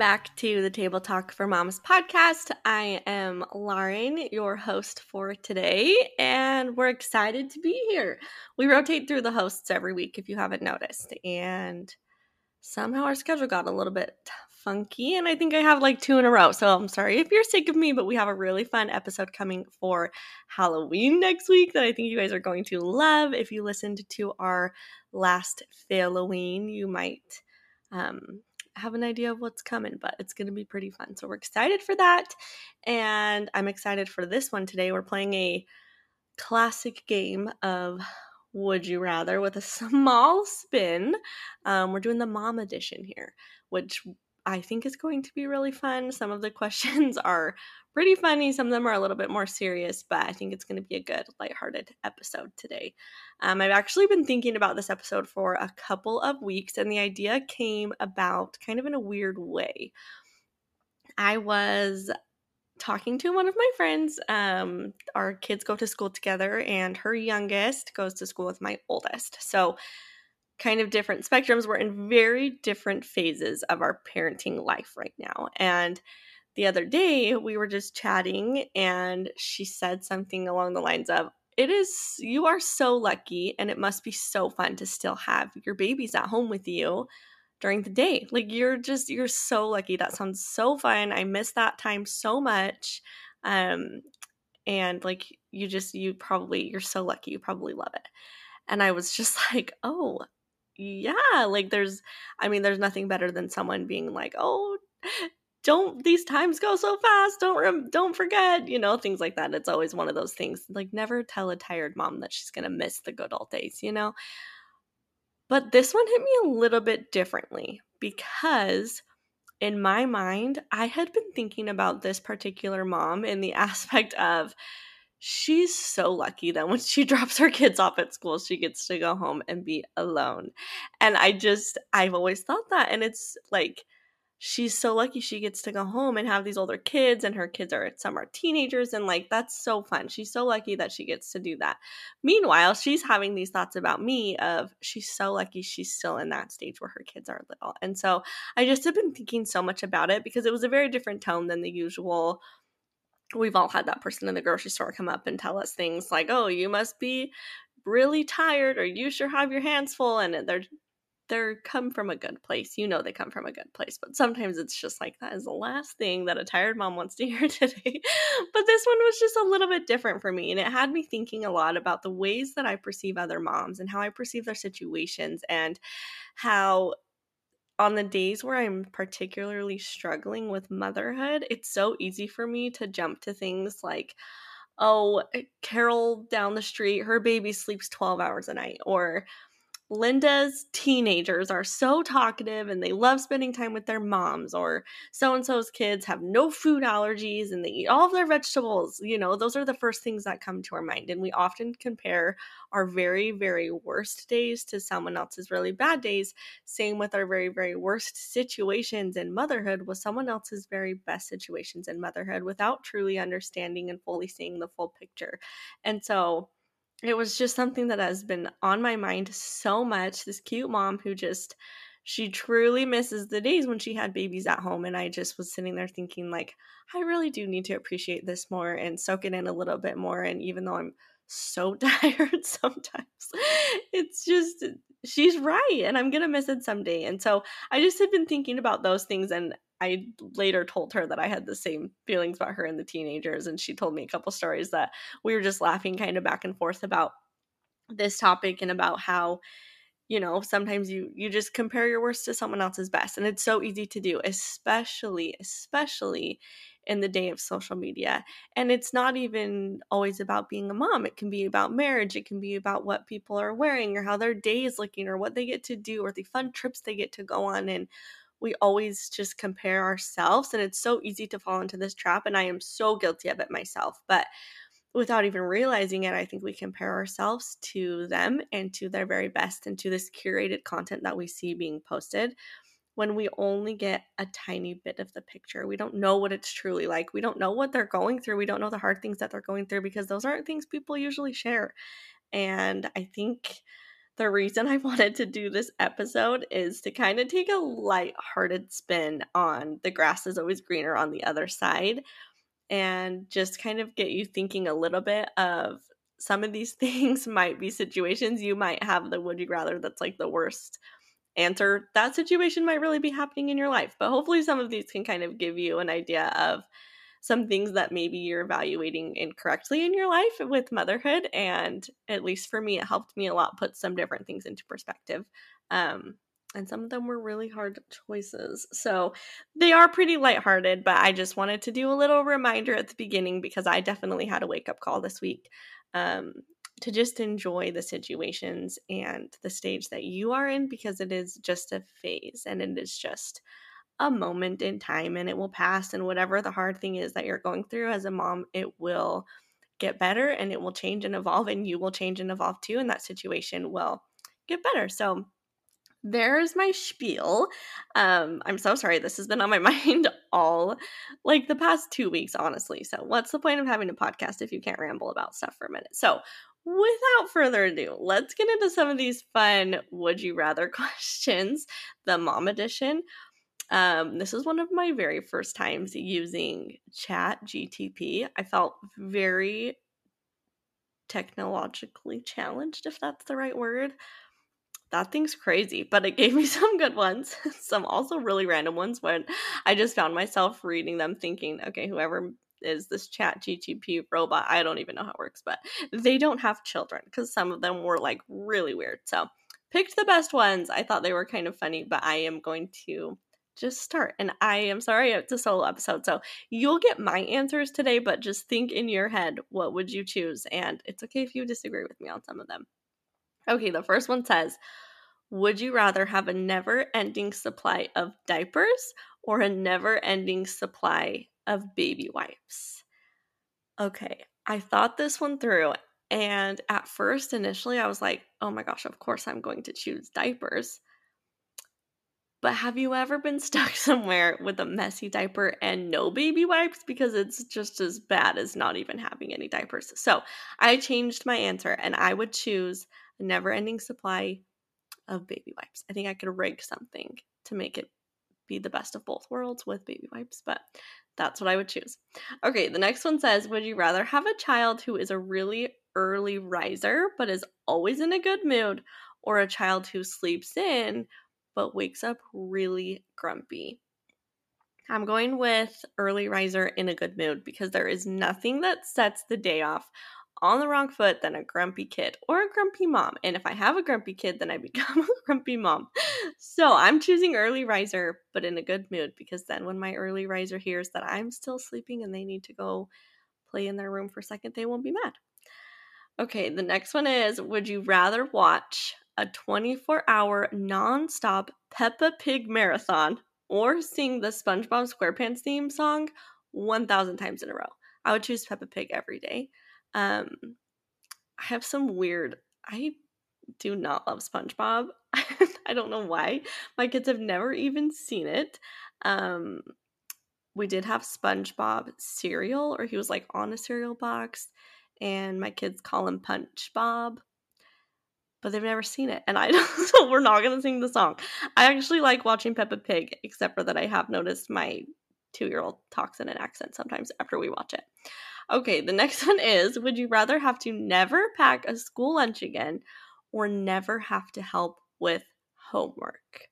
back to the Table Talk for Moms podcast. I am Lauren, your host for today, and we're excited to be here. We rotate through the hosts every week if you haven't noticed, and somehow our schedule got a little bit funky, and I think I have like two in a row. So I'm sorry if you're sick of me, but we have a really fun episode coming for Halloween next week that I think you guys are going to love. If you listened to our last Halloween, you might um, have an idea of what's coming, but it's going to be pretty fun. So we're excited for that. And I'm excited for this one today. We're playing a classic game of Would You Rather with a small spin. Um, we're doing the mom edition here, which I think is going to be really fun. Some of the questions are pretty funny, some of them are a little bit more serious, but I think it's going to be a good, lighthearted episode today. Um, I've actually been thinking about this episode for a couple of weeks, and the idea came about kind of in a weird way. I was talking to one of my friends. Um, our kids go to school together, and her youngest goes to school with my oldest. So, kind of different spectrums. We're in very different phases of our parenting life right now. And the other day, we were just chatting, and she said something along the lines of, it is you are so lucky and it must be so fun to still have your babies at home with you during the day. Like you're just you're so lucky. That sounds so fun. I miss that time so much um and like you just you probably you're so lucky you probably love it. And i was just like oh yeah like there's i mean there's nothing better than someone being like oh don't these times go so fast don't rem- don't forget you know things like that it's always one of those things like never tell a tired mom that she's going to miss the good old days you know? But this one hit me a little bit differently because in my mind i had been thinking about this particular mom in the aspect of she's so lucky that when she drops her kids off at school she gets to go home and be alone. And i just i've always thought that and it's like she's so lucky she gets to go home and have these older kids and her kids are some are teenagers and like that's so fun. She's so lucky that she gets to do that. Meanwhile she's having these thoughts about me of she's so lucky she's still in that stage where her kids are little. And so i just have been thinking so much about it because it was a very different tone than the usual we've all had that person in the grocery store come up and tell us things like oh you must be really tired or you sure have your hands full and they're they're come from a good place. You know they come from a good place, but sometimes it's just like that is the last thing that a tired mom wants to hear today. but this one was just a little bit different for me and it had me thinking a lot about the ways that I perceive other moms and how I perceive their situations and how on the days where I'm particularly struggling with motherhood, it's so easy for me to jump to things like oh, Carol down the street, her baby sleeps 12 hours a night or Linda's teenagers are so talkative and they love spending time with their moms, or so and so's kids have no food allergies and they eat all of their vegetables. You know, those are the first things that come to our mind. And we often compare our very, very worst days to someone else's really bad days. Same with our very, very worst situations in motherhood with someone else's very best situations in motherhood without truly understanding and fully seeing the full picture. And so, it was just something that has been on my mind so much. This cute mom who just she truly misses the days when she had babies at home and I just was sitting there thinking like I really do need to appreciate this more and soak it in a little bit more and even though I'm so tired sometimes it's just she's right and I'm going to miss it someday. And so I just had been thinking about those things and I later told her that I had the same feelings about her and the teenagers, and she told me a couple stories that we were just laughing kind of back and forth about this topic and about how you know sometimes you you just compare your worst to someone else's best and it's so easy to do especially especially in the day of social media and it's not even always about being a mom it can be about marriage it can be about what people are wearing or how their day is looking or what they get to do or the fun trips they get to go on and we always just compare ourselves and it's so easy to fall into this trap and i am so guilty of it myself but without even realizing it i think we compare ourselves to them and to their very best and to this curated content that we see being posted when we only get a tiny bit of the picture. We don't know what it's truly like. We don't know what they're going through. We don't know the hard things that they're going through because those aren't things people usually share and i think the reason I wanted to do this episode is to kind of take a light-hearted spin on the grass is always greener on the other side and just kind of get you thinking a little bit of some of these things might be situations you might have the would you rather that's like the worst answer. That situation might really be happening in your life, but hopefully some of these can kind of give you an idea of some things that maybe you're evaluating incorrectly in your life with motherhood. And at least for me, it helped me a lot put some different things into perspective. Um, and some of them were really hard choices. So they are pretty lighthearted, but I just wanted to do a little reminder at the beginning because I definitely had a wake up call this week um, to just enjoy the situations and the stage that you are in because it is just a phase and it is just a moment in time and it will pass. And whatever the hard thing is that you're going through as a mom, it will get better and it will change and evolve, and you will change and evolve too. And that situation will get better. So, there's my spiel. Um, I'm so sorry. This has been on my mind all like the past two weeks, honestly. So, what's the point of having a podcast if you can't ramble about stuff for a minute? So, without further ado, let's get into some of these fun would you rather questions, the mom edition. Um, this is one of my very first times using Chat GTP. I felt very technologically challenged, if that's the right word that thing's crazy, but it gave me some good ones, some also really random ones when I just found myself reading them thinking, okay, whoever is this chat GTP robot, I don't even know how it works, but they don't have children because some of them were like really weird. So picked the best ones. I thought they were kind of funny, but I am going to just start. And I am sorry it's a solo episode. So you'll get my answers today, but just think in your head, what would you choose? And it's okay if you disagree with me on some of them. Okay, the first one says, Would you rather have a never ending supply of diapers or a never ending supply of baby wipes? Okay, I thought this one through. And at first, initially, I was like, oh my gosh, of course I'm going to choose diapers. But have you ever been stuck somewhere with a messy diaper and no baby wipes? Because it's just as bad as not even having any diapers. So I changed my answer and I would choose a never ending supply of baby wipes. I think I could rig something to make it be the best of both worlds with baby wipes, but that's what I would choose. Okay, the next one says Would you rather have a child who is a really early riser but is always in a good mood, or a child who sleeps in but wakes up really grumpy? I'm going with early riser in a good mood because there is nothing that sets the day off on the wrong foot than a grumpy kid or a grumpy mom. And if I have a grumpy kid, then I become a grumpy mom. So I'm choosing early riser, but in a good mood because then when my early riser hears that I'm still sleeping and they need to go play in their room for a second, they won't be mad. Okay, the next one is Would you rather watch a 24 hour nonstop Peppa Pig marathon or sing the SpongeBob SquarePants theme song 1,000 times in a row? I would choose Peppa Pig every day. Um, I have some weird. I do not love SpongeBob. I don't know why. My kids have never even seen it. Um, we did have SpongeBob cereal, or he was like on a cereal box, and my kids call him Punch Bob, but they've never seen it, and I so we're not gonna sing the song. I actually like watching Peppa Pig, except for that I have noticed my two year old talks in an accent sometimes after we watch it. Okay, the next one is Would you rather have to never pack a school lunch again or never have to help with homework?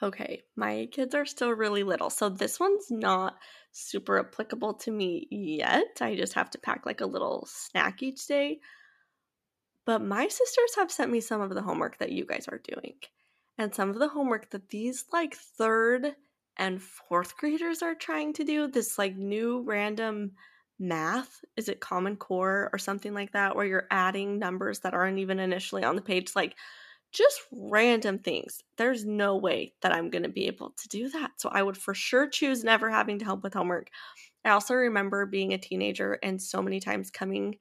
Okay, my kids are still really little, so this one's not super applicable to me yet. I just have to pack like a little snack each day. But my sisters have sent me some of the homework that you guys are doing. And some of the homework that these like third and fourth graders are trying to do, this like new random math is it common core or something like that where you're adding numbers that aren't even initially on the page like just random things there's no way that i'm going to be able to do that so i would for sure choose never having to help with homework i also remember being a teenager and so many times coming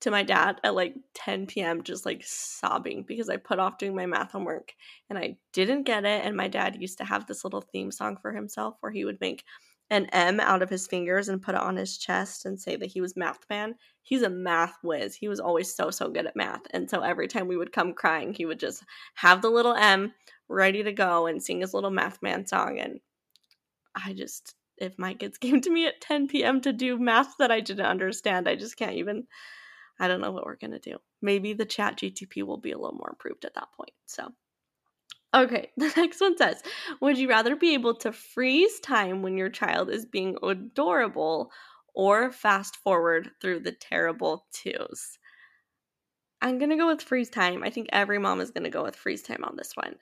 to my dad at like 10 p.m. just like sobbing because I put off doing my math homework and I didn't get it. And my dad used to have this little theme song for himself where he would make an M out of his fingers and put it on his chest and say that he was math man. He's a math whiz. He was always so so good at math. And so every time we would come crying, he would just have the little M ready to go and sing his little math man song and I just if my kids came to me at 10 p.m. to do math that I didn't understand, I just can't even I don't know what we're going to do. Maybe the chat GTP will be a little more improved at that point. So Okay, the next one says Would you rather be able to freeze time when your child is being adorable or fast forward through the terrible twos? I'm going to go with freeze time. I think every mom is going to go with freeze time on this one.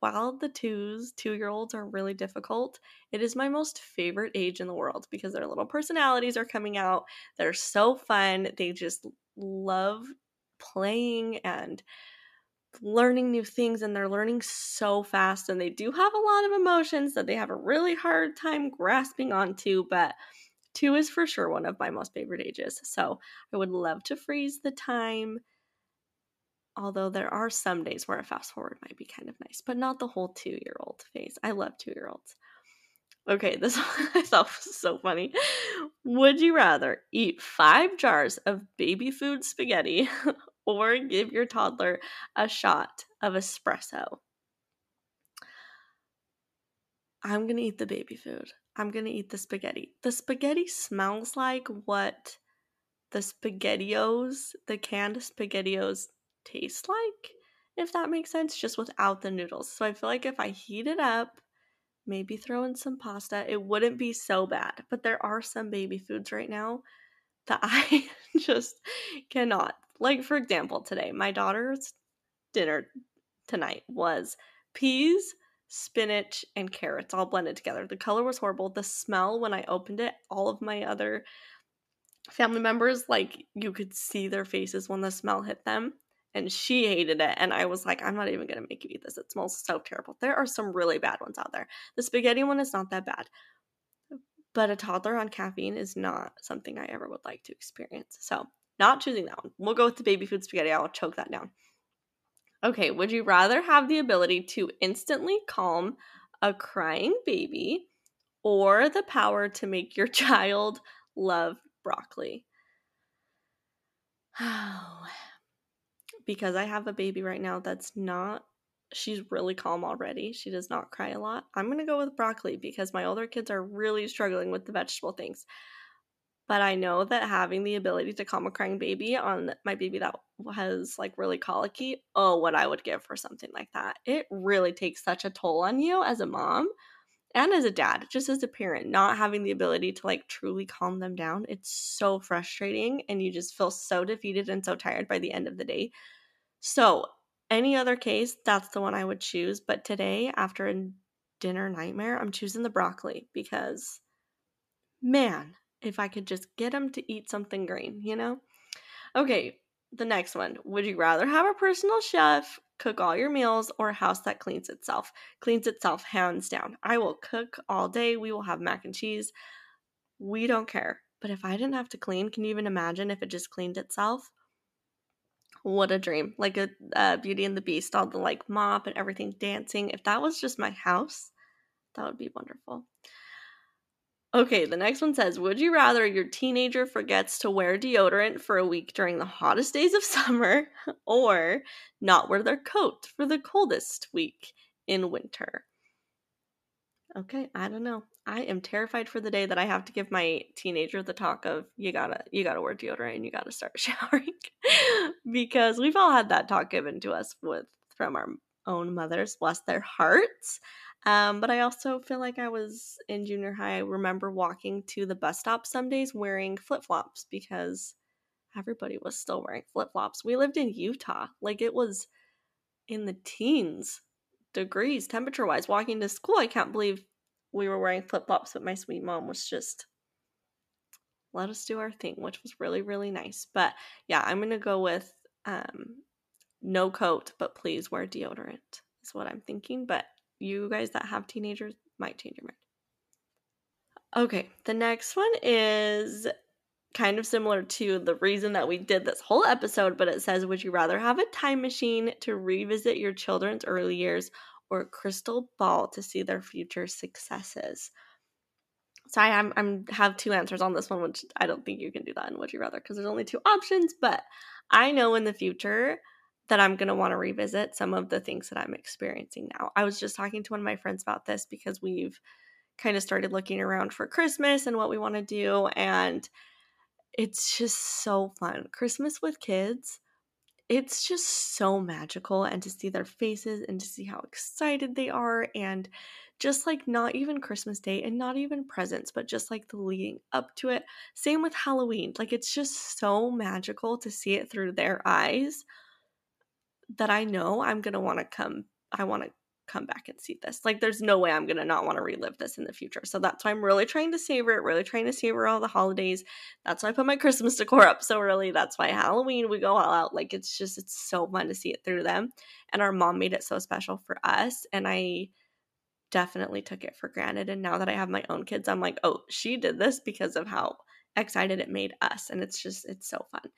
While the twos, two year olds, are really difficult, it is my most favorite age in the world because their little personalities are coming out. They're so fun. They just love playing and learning new things and they're learning so fast and they do have a lot of emotions that they have a really hard time grasping onto but two is for sure one of my most favorite ages so i would love to freeze the time although there are some days where a fast forward might be kind of nice but not the whole two year old phase i love two year olds okay this one i thought was so funny would you rather eat five jars of baby food spaghetti or give your toddler a shot of espresso. I'm to eat the baby food. I'm to eat the spaghetti. The spaghetti smells like what the spaghettios, the canned spaghettios taste like, if that makes sense, just without the noodles. So I feel like if I heat it up, maybe throw in some pasta, it wouldn't be so bad. But there are some baby foods right now that I just cannot. Like, for example, today, my daughter's dinner tonight was peas, spinach, and carrots all blended together. The color was horrible. The smell, when I opened it, all of my other family members, like, you could see their faces when the smell hit them. And she hated it. And I was like, I'm not even going to make you eat this. It smells so terrible. There are some really bad ones out there. The spaghetti one is not that bad. But a toddler on caffeine is not something I ever would like to experience. So not choosing that one. We'll go with the baby food spaghetti. I'll choke that down. Okay, would you rather have the ability to instantly calm a crying baby or the power to make your child love broccoli? Oh. Because I have a baby right now that's not she's really calm already. She does not cry a lot. I'm going to go with broccoli because my older kids are really struggling with the vegetable things but I know that having the ability to calm a crying baby on my baby that has like really colicky, oh, what I would give for something like that. It really takes such a toll on you as a mom and as a dad, just as a parent, not having the ability to like truly calm them down. It's so frustrating and you just feel so defeated and so tired by the end of the day. So, any other case, that's the one I would choose. But today, after a dinner nightmare, I'm choosing the broccoli because man, if I could just get them to eat something green, you know? Okay, the next one. Would you rather have a personal chef cook all your meals or a house that cleans itself? Cleans itself, hands down. I will cook all day. We will have mac and cheese. We don't care. But if I didn't have to clean, can you even imagine if it just cleaned itself? What a dream. Like a uh, Beauty and the Beast, all the like mop and everything dancing. If that was just my house, that would be wonderful. Okay, the next one says Would you rather your teenager forgets to wear deodorant for a week during the hottest days of summer or not wear their coat for the coldest week in winter? Okay, I don't know. I am terrified for the day that I have to give my teenager the talk of you gotta you gotta wear deodorant and you gotta start showering because we've all had that talk given to us with from our own mothers, bless their hearts. Um, but I also feel like I was in junior high. I remember walking to the bus stop some days wearing flip flops because everybody was still wearing flip flops. We lived in Utah. Like it was in the teens degrees temperature wise. Walking to school, I can't believe we were wearing flip flops, but my sweet mom was just let us do our thing, which was really, really nice. But yeah, I'm gonna go with um no coat, but please wear deodorant, is what I'm thinking. But you guys that have teenagers might change your mind. Okay, the next one is kind of similar to the reason that we did this whole episode, but it says Would you rather have a time machine to revisit your children's early years or a crystal ball to see their future successes? so I am I'm have two answers on this one, which I don't think you can do that in Would You Rather because there's only two options. But I know in the future that I'm gonna want to revisit some of the things that I'm experiencing now. I was just talking to one of my friends about this because we've kind of started looking around for Christmas and what we want to do, and it's just so fun. Christmas with kids it's just so magical and to see their faces and to see how excited they are and just like not even Christmas Day and not even presents, but just like the leading up to it. Same with Halloween. Like it's just so magical to see it through their eyes that I know I'm going to want to come I want to come back and see this. Like, there's no way I'm going to not want to relive this in the future. So that's why I'm really trying to savor it, really trying to savor all the holidays. That's why I put my Christmas decor up so early. That's why Halloween, we go all out. Like, it's just, it's so fun to see it through them. And our mom made it so special for us. And I definitely took it for granted. And now that I have my own kids, I'm like, oh, she did this because of how excited it made us. And it's just, it's so fun.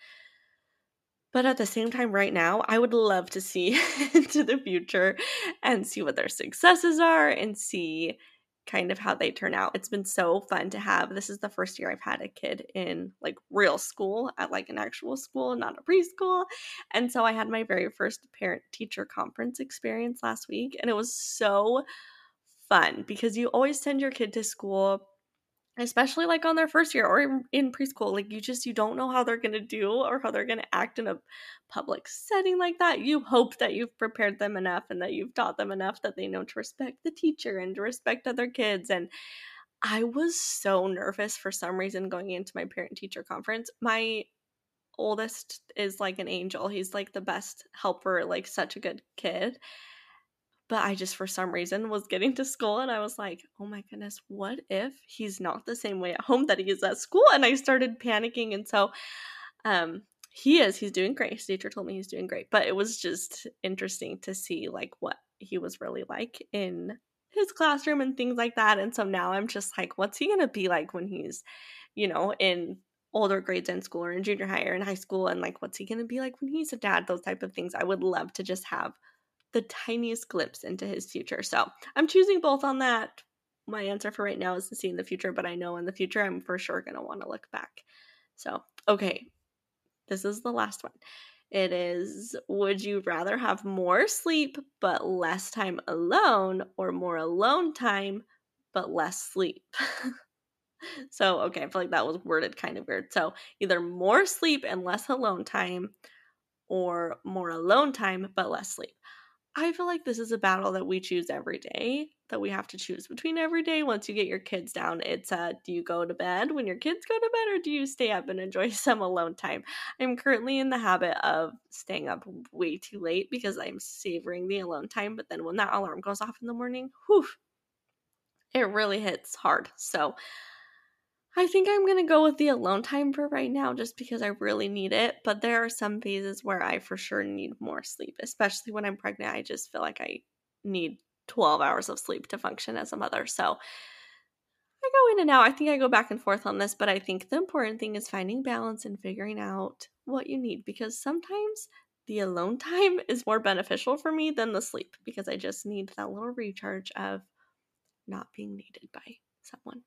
But at the same time, right now, I would love to see into the future and see what their successes are and see kind of how they turn out. It's been so fun to have. This is the first year I've had a kid in like real school at like an actual school, not a preschool. And so I had my very first parent teacher conference experience last week. And it was so fun because you always send your kid to school especially like on their first year or in, in preschool like you just you don't know how they're going to do or how they're going to act in a public setting like that. You hope that you've prepared them enough and that you've taught them enough that they know to respect the teacher and to respect other kids and i was so nervous for some reason going into my parent teacher conference. My oldest is like an angel. He's like the best helper like such a good kid but I just, for some reason, was getting to school and I was like, oh my goodness, what if he's not the same way at home that he is at school? And I started panicking. And so, um, he is, he's doing great. His teacher told me he's doing great, but it was just interesting to see like what he was really like in his classroom and things like that. And so now I'm just like, what's he going to be like when he's, you know, in older grades in school or in junior high or in high school? And like, what's he going to be like when he's a dad? Those type of things. I would love to just have the tiniest glimpse into his future. So I'm choosing both on that. My answer for right now is to see in the future, but I know in the future I'm for sure going to want to look back. So, okay, this is the last one. It is Would you rather have more sleep but less time alone, or more alone time but less sleep? so, okay, I feel like that was worded kind of weird. So, either more sleep and less alone time, or more alone time but less sleep. I feel like this is a battle that we choose every day, that we have to choose between every day. Once you get your kids down, it's uh, do you go to bed when your kids go to bed, or do you stay up and enjoy some alone time? I'm currently in the habit of staying up way too late because I'm savoring the alone time. But then when that alarm goes off in the morning, whew, it really hits hard. So I think I'm going to go with the alone time for right now just because I really need it. But there are some phases where I for sure need more sleep, especially when I'm pregnant. I just feel like I need 12 hours of sleep to function as a mother. So I go in and out. I think I go back and forth on this, but I think the important thing is finding balance and figuring out what you need because sometimes the alone time is more beneficial for me than the sleep because I just need that little recharge of not being needed by someone.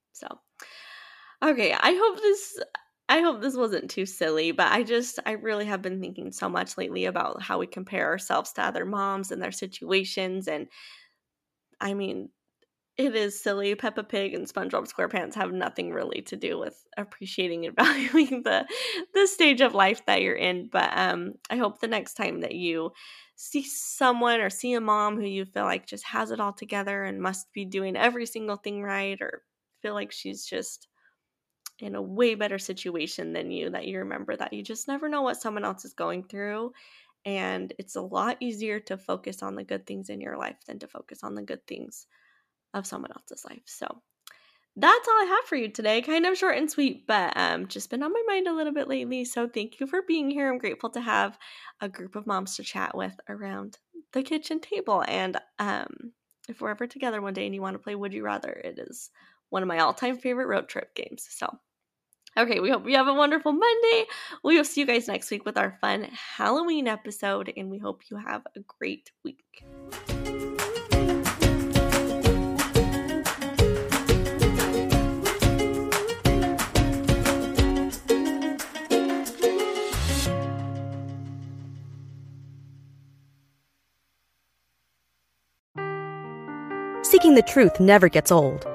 Okay, I hope this I hope this wasn't too silly, but I just I really have been thinking so much lately about how we compare ourselves to other moms and their situations and I mean, it is silly. Peppa Pig and SpongeBob SquarePants have nothing really to do with appreciating and valuing the the stage of life that you're in. But um, I hope the next time that you see someone or see a mom who you feel like just has it all together and must be doing every single thing right, or feel like she's just in a way better situation than you that you remember that you just never know what someone else is going through and it's a lot easier to focus on the good things in your life than to focus on the good things of someone else's life so that's all I have for you today. Kind of short and sweet, but um, just been on my mind a little bit lately. So thank you for being here. I'm grateful to have a group of moms to chat with around the kitchen table. And um, if we're ever together one day and you want to play Would You Rather, it is one of my all time favorite road trip games. So, Okay, we hope you have a wonderful Monday. We will see you guys next week with our fun Halloween episode, and we hope you have a great week. Seeking the truth never gets old.